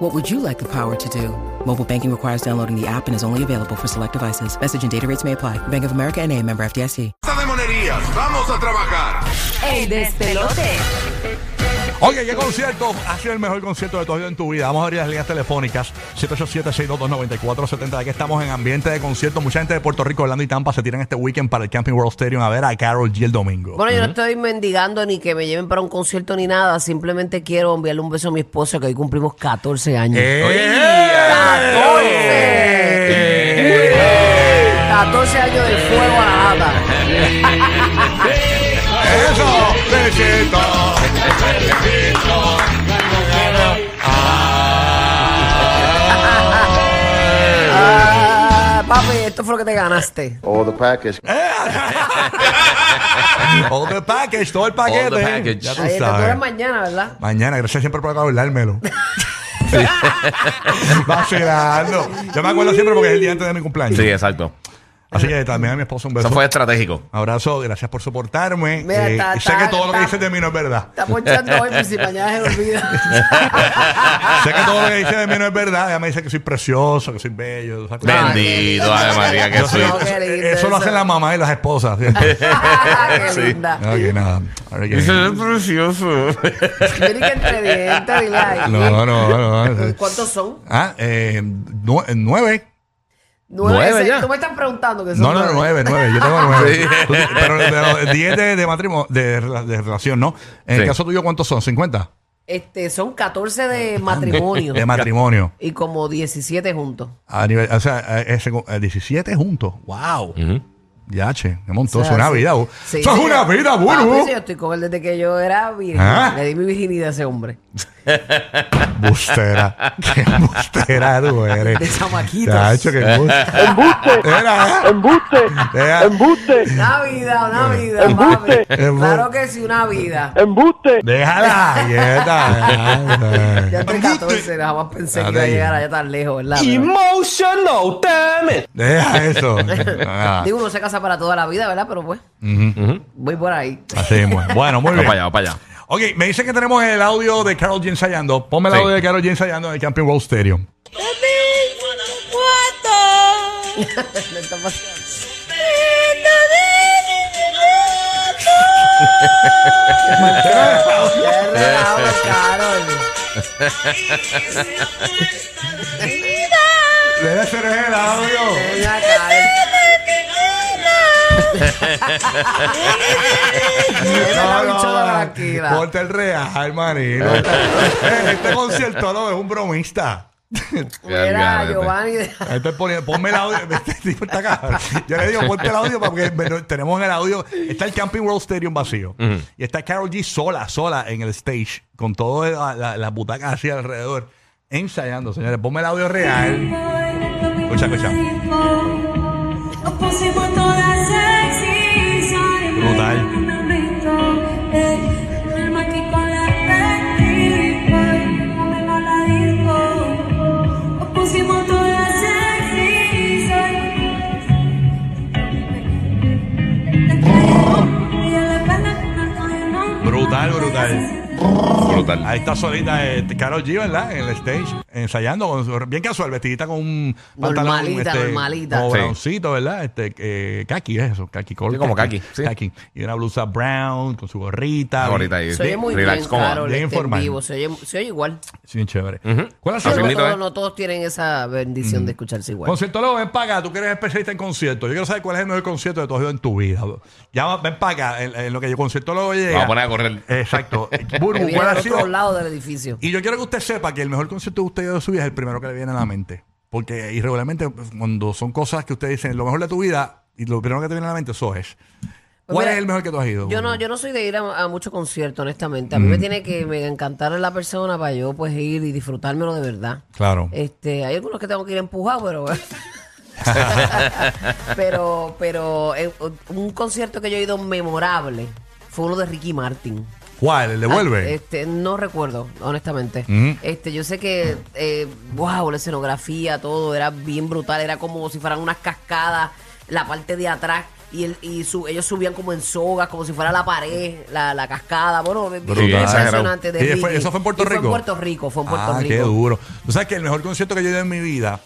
What would you like the power to do? Mobile banking requires downloading the app and is only available for select devices. Message and data rates may apply. Bank of America and a member FDIC. de monerías. Vamos a trabajar. El despelote. Oye, ¿qué concierto ha sido el mejor concierto de tu vida en tu vida? Vamos a abrir las líneas telefónicas 787-622-9470. Aquí estamos en ambiente de concierto. Mucha gente de Puerto Rico, Orlando y Tampa se tiran este weekend para el Camping World Stadium a ver a Carol G el domingo. Bueno, yo no estoy mendigando ni que me lleven para un concierto ni nada. Simplemente quiero enviarle un beso a mi esposa que hoy cumplimos 14 años. ¡Eh! 14. 14 años de fuego a la lata. ¡Eso! ¡Besito! Ah, papi, esto fue lo que te ganaste. All the package. All the package, todo el paquete. All the package. Ya tú Ahí sabes. mañana, ¿verdad? Mañana, gracias siempre por acordármelo. Vacilando. Yo me acuerdo siempre porque es el día antes de mi cumpleaños. Sí, exacto. Así que también a mi esposo un beso. Eso fue estratégico. Abrazo, gracias por soportarme. Mira, Eh, está- y sé está- que todo lo que está- dices de mí no es verdad. Está ponchando hoy, pues si mañana se me olvida. sé que todo lo que dices de mí no es verdad. Ella me dice que soy precioso, que soy bello. esas cosas. Bendito, Ave María, que Yo soy. soy- No, qué lindo eso lo eso. hacen las mamás y las esposas. ¿sí? Qué Sí. linda. ok, nada. Ahora que- es precioso. Tiene que entre dientes, dile ahí. No, no, no. ¿Cuántos son? Ah, eh, nu- nueve. Nueve. Nueve ya. Tú me estás preguntando que son No, no, nueve, nueve. Yo tengo nueve. Sí. Tú- Pero, pero diez de, de matrimonio, de, rela- de relación, ¿no? En el Sí. caso tuyo, ¿cuántos son? ¿50? Este, son 14 de matrimonio. De matrimonio. y como 17 juntos. A nivel, o sea, eh, ese- eh, 17 juntos. ¡Wow! Ya, che, me montó. O Es sea, una sí. vida. Sí, Eso es una yo- vida, sí, yo estoy con él desde que yo era virgen. ¿Ah? Le di mi virginidad a ese hombre. Bustera. Qué bustera tú eres. De chamaquitos. Chacho, qué embuste. ¡Embuste! Era, Embuste. Era- Embuste. Una vida, una vida, Embuste. Claro que sí, una vida. Embuste. Déjala quieta. Ya entre 14, jamás pensé que iba a llegar allá tan lejos, ¿verdad? Emotional, damn it. Deja eso. Ah, Digo, uno se casa para toda la vida, ¿verdad? Pero pues, voy por ahí. Así mismo. Bueno, muy bien. para allá, para allá. Ok, me dicen que tenemos el audio de Carol G ensayando. Ponme el Sí. audio de Carol G ensayando en el Camping World Stadium. Le está pasando. Ya es relajo, Carol. Debe ser el audio. Venga, Carol. La tranquila. Ponte el real, manito. Eh, este concierto no es un bromista. Mira. Giovanni. Estoy poniendo, ponme el audio. Este tipo está acá. Yo le digo, ponte el audio porque tenemos en el audio. Está el Camping World Stadium vacío. Y está Carol G sola, sola en el stage, con todas las la, las butacas así alrededor, ensayando, señores. Ponme el audio real. Escucha, escucha. Brutal. Brutal, brutal. Brutal. Ahí está solita eh, Carol G, ¿verdad? En el stage, ensayando, con bien casual, vestidita con un pantalón Normalita, este, normalita. como Sí. ¿verdad? Este, eh, kaki es eso, kaki color. Sí, como kaki, sí. Kaki. Y una blusa brown, con su gorrita. Ahorita ahí. Se oye muy Relax, bien. Carol, Bien este, informal. vivo. Se oye, se oye igual. Sí, chévere. ¿Cuál ha Sí, sido Así el no, todos, ¿eh? no todos tienen esa bendición de escucharse igual. Conciertólogo, ven para acá. Tú que eres especialista en conciertos. Yo quiero saber cuál es el mejor concierto que tú has ido en tu vida. Ya ven para acá. En, en lo que yo conciertólogo llega. Vamos a poner a correr. Exacto. Burbu, ¿cuál al ha otro sido? lado del edificio. Y yo quiero que usted sepa que el mejor concierto que usted de su vida es el primero que le viene a la mente. Porque irregularmente, pues, cuando son cosas que usted dice, lo mejor de tu vida, y lo primero que te viene a la mente, eso es. ¿Cuál mira, es el mejor que tú has ido? Yo no, yo no soy de ir a, a muchos conciertos, honestamente. A mí me Mm. tiene que me encantar la persona para yo pues ir y disfrutármelo de verdad. Claro. Este, hay algunos que tengo que ir empujado, pero pero, pero eh, un concierto que yo he ido memorable fue uno de Ricky Martin. ¿Cuál? ¿El devuelve? Ah, Este, no recuerdo, honestamente. Ujú. Este, yo sé que, eh, wow, la escenografía, todo era bien brutal. Era como si fueran unas cascadas, la parte de atrás. Y, el, y su, ellos subían como en sogas, como si fuera la pared, la, la cascada. Bueno, impresionante. De ¿Y fue- eso fue en Puerto Y Fue Rico? en Puerto Rico, fue en Puerto ah, Rico. qué duro. Tú sabes que el mejor concierto que yo he ido en mi vida,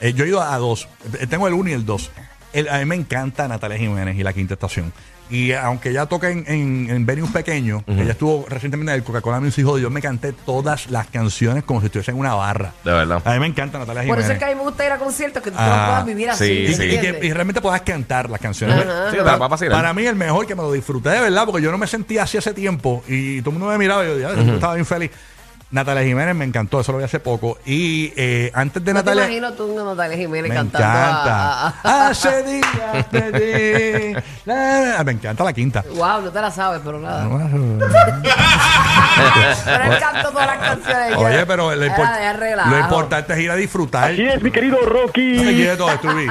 eh, yo he ido a dos. Eh, Tengo el uno y el dos. El- a mí me encanta Natalia Jiménez y la quinta estación. Y aunque ella toca en, en, en venues pequeños, ella estuvo recientemente en el Coca-Cola Music Hall, yo me canté todas las canciones como si estuviese en una barra. De verdad. A mí me encanta Natalia Por Jiménez. eso es que a mí me gusta ir a conciertos que tú Ah, no puedas vivir así. sí, ¿me y, sí. y que- entiendes? y realmente puedas cantar las canciones. Ajá. Sí, va a vacilar. Para mí el mejor que me lo disfruté de verdad, porque yo no me sentía así hace tiempo y todo el mundo me miraba y yo, "Ya, yo estaba bien feliz. Natalia Jiménez me encantó, eso lo vi hace poco. Y eh, antes de No Natalia... imagino tú Natalia Jiménez Me cantando a- a- encanta. Hace días. La, la. Me encanta la quinta. Wow, no te la sabes, pero nada. pero él cantó todas las canciones. Oye, ya. pero lo, import- de importante es ir a disfrutar. Así es, mi querido Rocky. No me quieto, Stubby.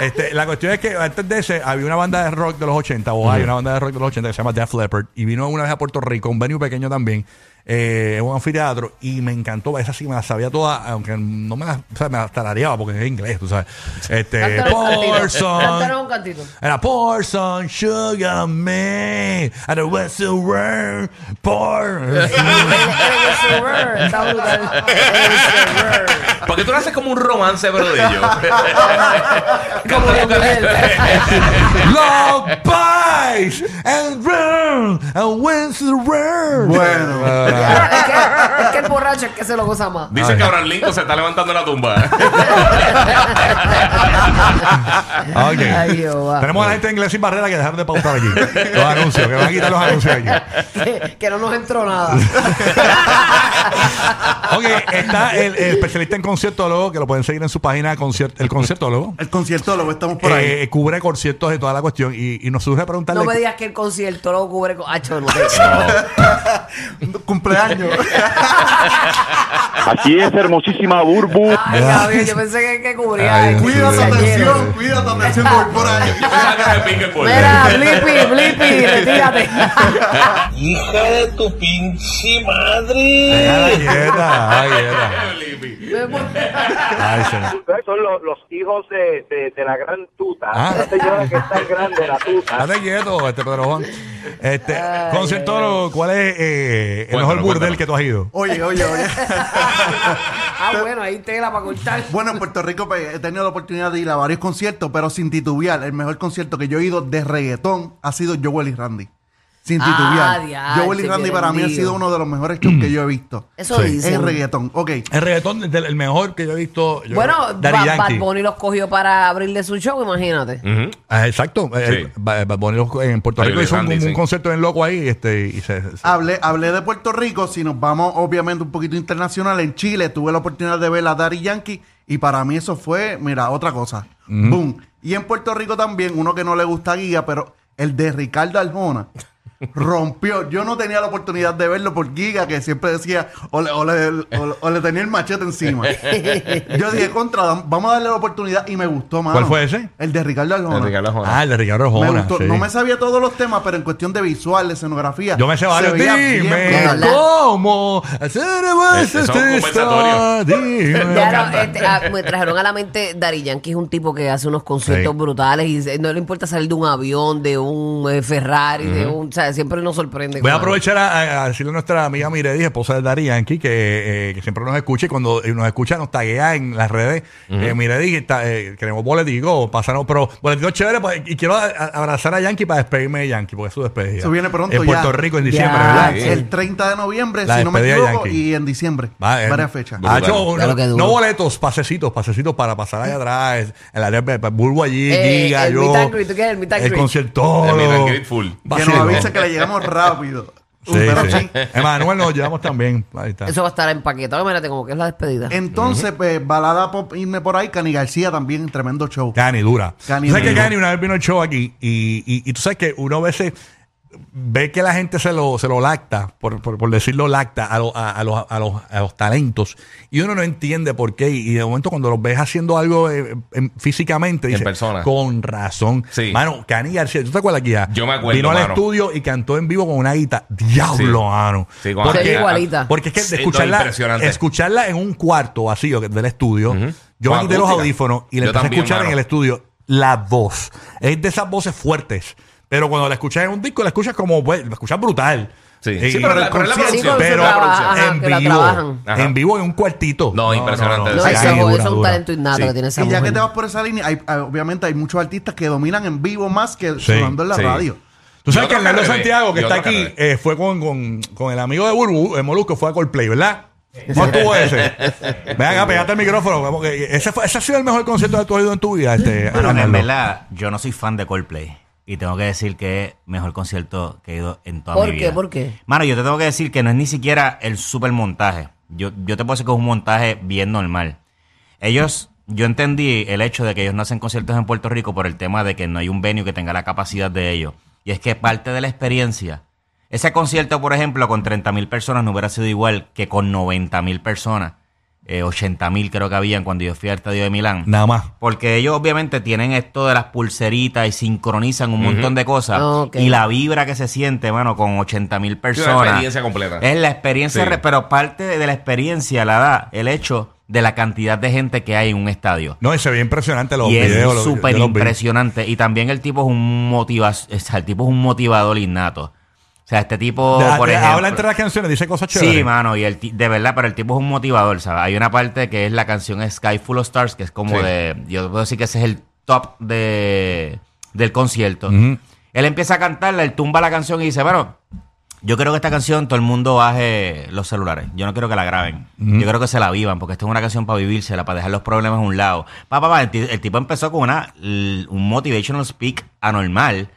Este, la cuestión es que antes de ese había una banda de rock de los 80, o hay una banda de rock de los 80 que se llama Def Leppard, y vino una vez a Puerto Rico, un venue pequeño también, eh, un anfiteatro, y me encantó, esa sí me la sabía toda, aunque no me la, o sea, me la tarareaba porque es inglés, tú sabes. Este. Porson. Un cantito. Era pour some sugar on me, and Está brutal. El Survivor. Porque tú lo haces como un romance, pero de ellos. Como. Love pies and run and wins the world. Bueno. Es que, es que el borracho es que se lo goza más. Dice que Abraham Lincoln se está levantando en la tumba. Ok. Ay, Jehová. Tenemos a la gente de inglés sin barrera que dejar de pautar aquí. Los anuncios, que van a quitar los anuncios aquí. Que, que no nos entró nada. Ok, está el, el especialista en conciertólogo, que lo pueden seguir en su página, concier- el conciertólogo. El conciertólogo, estamos por ahí. Eh, cubre conciertos de toda la cuestión y, y nos surge preguntarle. No me digas que el concierto lo cubre con. Acho, no te- Cumpleaños. Así es, hermosísima Burbu. Ay, Gabriel, yo pensé que, que cubría. Ay, el cuida tu quinceañero. atención, cuida tu atención, voy por ahí. Yo pensaba que era de Pink and Paul. Mira, Blippi, Blippi, retírate. Hija de tu pinche madre. Quieta, ay, quieta. Ay, señor. son los, los hijos de, de, de la gran tuta. Ah. La señora que está grande, la tuta. Date quieto, este Pedro Juan. Este, ¿cuál es eh, el Cuéntalo, mejor burdel cuéntalo. que tú has ido? Oye, oye, oye. Ah, bueno, ahí tela para cortar. Bueno, en Puerto Rico pues, he tenido la oportunidad de ir a varios conciertos, pero sin titubear, el mejor concierto que yo he ido de reggaetón ha sido Joel y Randy. Sin Ah, titubear. diache, Joel y qué Randy para mí ha sido uno de los mejores shows que yo he visto. Eso Sí. dicen. En reggaetón. Ok. El reggaetón, del- el mejor que yo he visto. yo Bueno, creo, Daddy Bad. Bunny los cogió para abrirle su show, imagínate. Ujú. Ah, exacto. Eh, Sí. Bad Bunny lo- en Puerto Ahí Rico hizo un, Randy, un sí. concierto en loco ahí este, y se, se- Hablé, hablé de Puerto Rico, si nos vamos obviamente un poquito internacional, en Chile tuve la oportunidad de ver a Daddy Yankee y para mí eso fue, mira, otra cosa. Boom. Y en Puerto Rico también, uno que no le gusta Giga, pero el de Ricardo Arjona rompió. Yo no tenía la oportunidad de verlo por Giga, que siempre decía, o le, o le- o- o le tenía el machete encima. Yo dije, contra, vamos a darle la oportunidad y me gustó más. ¿Cuál fue ese? El de Ricardo Arjona. El Ricardo Arjona. Ah, el de Ricardo Me Arjona. gustó. sí. No me sabía todos los temas, pero en cuestión de visual, de escenografía. Yo me sé varios. Dime cómo hacer Ese es compensatorio. Dime. Este, ah, me trajeron a la mente Dari Yankee es un tipo que hace unos conciertos Sí. brutales y no le importa salir de un avión, de un eh, Ferrari, de un, o sea, siempre nos sorprende. Voy a aprovechar a, a decirle a nuestra amiga Miredi, esposa de Dari Yankee, que, eh, que siempre nos escucha y cuando eh, nos escucha nos taguea en las redes. Eh, Miredi, está, eh, queremos boletico, pasaron, pero boletico chévere pues, y quiero a- a- abrazar a Yankee para despedirme de Yankee, porque es su despedida. Eso viene pronto En Puerto ya. Rico en Ya. diciembre, ¿verdad? Sí. El 30 de noviembre, La si no me equivoco, y en diciembre. Va, eh, varias fechas. No, boletos, pasecitos, pasecitos para pasar allá atrás. El área de Bulbo allí, Eh, Giga, el yo. meet and greet, ¿tú quieres el meet and El concierto. El meet and greet full. Que nos avisa que le llegamos rápido. Sí, Pero sí. sí. Emanuel nos llevamos también. Ahí está. Eso va a estar empaquetado, mírate, como que es la despedida. Entonces, pues, balada pop, irme por ahí, Cani García también, tremendo show. Cani, dura. Cani tú sabes que dura. Cani una vez vino al show aquí y, y, y tú sabes que uno a veces ve que la gente se lo, se lo lacta, por, por, por decirlo lacta, a, lo- a, a los, a, los, a los talentos. Y uno no entiende por qué. Y de momento cuando los ves haciendo algo eh, en- físicamente, En dice, persona. con razón. Sí. Mano, Cani García, ¿tú te acuerdas aquí? ya? Yo me acuerdo, Vino al estudio y cantó en vivo con una guitarra. Diablo, Sí. mano. Sí, aquella- igualita. Porque es que de escucharla, escucharla en un cuarto vacío que- del estudio, yo me quité los audífonos y la Yo empecé también, a escuchar mano. en el estudio la voz. Es de esas voces fuertes. Pero cuando la escuchas en un disco, la escuchas como, pues, la escuchas brutal. Sí. Sí, pero la- pero la Sí, producción. pero ajá, en vivo, en vivo en un cuartito. No, impresionante. No, Sí, eso, sí, eso es un talento innato Sí. que tiene esa Y ya que te vas por esa línea, hay, obviamente hay muchos artistas que dominan en vivo más que Sí, sonando en la sí. radio. Tú sabes que que Santiago, que está aquí, eh, fue con, con, con el amigo de Burbu, el Molusco, fue a Coldplay, ¿verdad? ¿Cómo estuvo ese? Ven acá, pegate el micrófono. como que Ese, fue, ese ha sido el mejor concierto que tú has ido en tu vida, este, Bueno, en verdad, yo no soy fan de Coldplay. Y tengo que decir que es mejor concierto que he ido en toda ¿Por mi qué? vida. ¿Por qué? Mano, yo te tengo que decir que no es ni siquiera el super montaje. Yo, yo te puedo decir que es un montaje bien normal. Ellos, yo entendí el hecho de que ellos no hacen conciertos en Puerto Rico por el tema de que no hay un venue que tenga la capacidad de ellos. Y es que parte de la experiencia, ese concierto, por ejemplo, con 30 mil personas no hubiera sido igual que con 90 mil personas. Eh, 80 mil creo que habían cuando yo fui al estadio de Milán. Nada más. Porque ellos obviamente tienen esto de las pulseritas y sincronizan un montón de cosas. Ok. Y la vibra que se siente, mano, con 80 mil personas. una experiencia completa. Es la experiencia, Sí. pero parte de la experiencia la da el hecho de la cantidad de gente que hay en un estadio. No, y se ve impresionante los y videos. es súper impresionante. Y también el tipo es un motiva, o sea, el tipo es un motivador innato. O sea, este tipo, De- por de- ejemplo. Habla entre las canciones, dice cosas chéveres. Sí, mano, y el de verdad, pero el tipo es un motivador, ¿sabes? Hay una parte que es la canción Sky Full of Stars, que es como Sí. de. Yo puedo decir que ese es el top de, del concierto. Él empieza a cantarla, él tumba la canción y dice, bueno, yo creo que esta canción todo el mundo baje los celulares. Yo no quiero que la graben. Yo creo que se la vivan, porque esta es una canción para vivírsela, para dejar los problemas a un lado. Pa, pa, pa, el, el tipo empezó con una, un motivational speak anormal.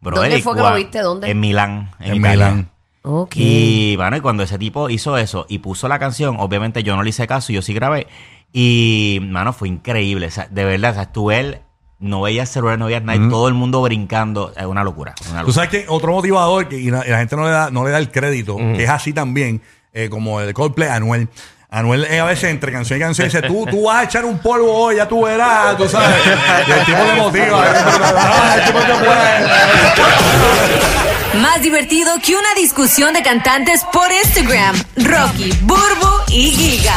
Brother, ¿Dónde fue que lo viste? ¿Dónde? En Milán. En, En Italia. Milán. Ok. Y bueno, y cuando ese tipo hizo eso y puso la canción, obviamente yo no le hice caso, yo sí grabé. Y, mano, fue increíble. O sea, de verdad, o sea, estuve él, no veía celular, no veía nada, y todo el mundo brincando. Es una locura. una Tú sabes que otro motivador que y la, y la gente no le da, no le da el crédito, que es así también, eh, como el Coldplay, Anuel. Anuel eh, a veces entre canción y canción dice, tú, tú vas a echar un polvo hoy, ya tú verás, tú sabes. Y el tipo le motiva. "Ah, el tipo te puede". Más divertido que una discusión de cantantes por Instagram. Rocky, Burbu y Giga.